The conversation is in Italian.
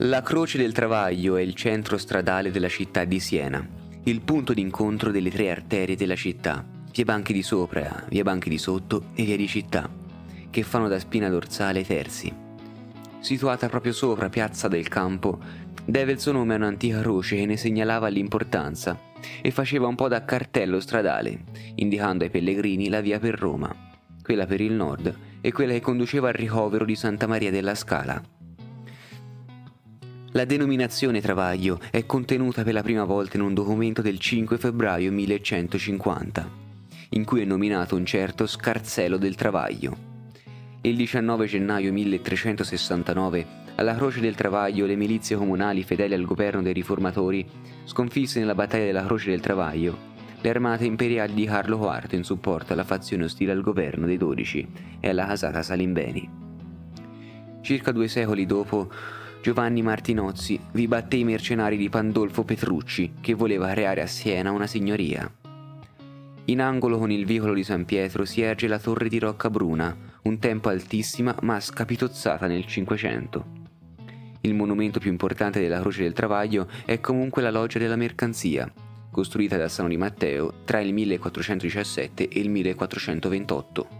La Croce del Travaglio è il centro stradale della città di Siena, il punto d'incontro delle tre arterie della città, via Banchi di Sopra, via Banchi di Sotto e via di Città, che fanno da spina dorsale ai terzi. Situata proprio sopra Piazza del Campo, deve il suo nome a un'antica croce che ne segnalava l'importanza e faceva un po' da cartello stradale, indicando ai pellegrini la via per Roma, quella per il nord e quella che conduceva al ricovero di Santa Maria della Scala. La denominazione Travaglio è contenuta per la prima volta in un documento del 5 febbraio 1150, in cui è nominato un certo Scarzelo del Travaglio. Il 19 gennaio 1369, alla Croce del Travaglio, le milizie comunali fedeli al governo dei riformatori sconfisse nella battaglia della Croce del Travaglio le armate imperiali di Carlo IV in supporto alla fazione ostile al governo dei Dodici e alla casata Salimbeni. Circa due secoli dopo, Giovanni Martinozzi vi batté i mercenari di Pandolfo Petrucci che voleva creare a Siena una signoria. In angolo con il vicolo di San Pietro si erge la torre di Rocca Bruna, un tempo altissima ma scapitozzata nel Cinquecento. Il monumento più importante della Croce del Travaglio è comunque la Loggia della Mercanzia, costruita da Sano di Matteo tra il 1417 e il 1428.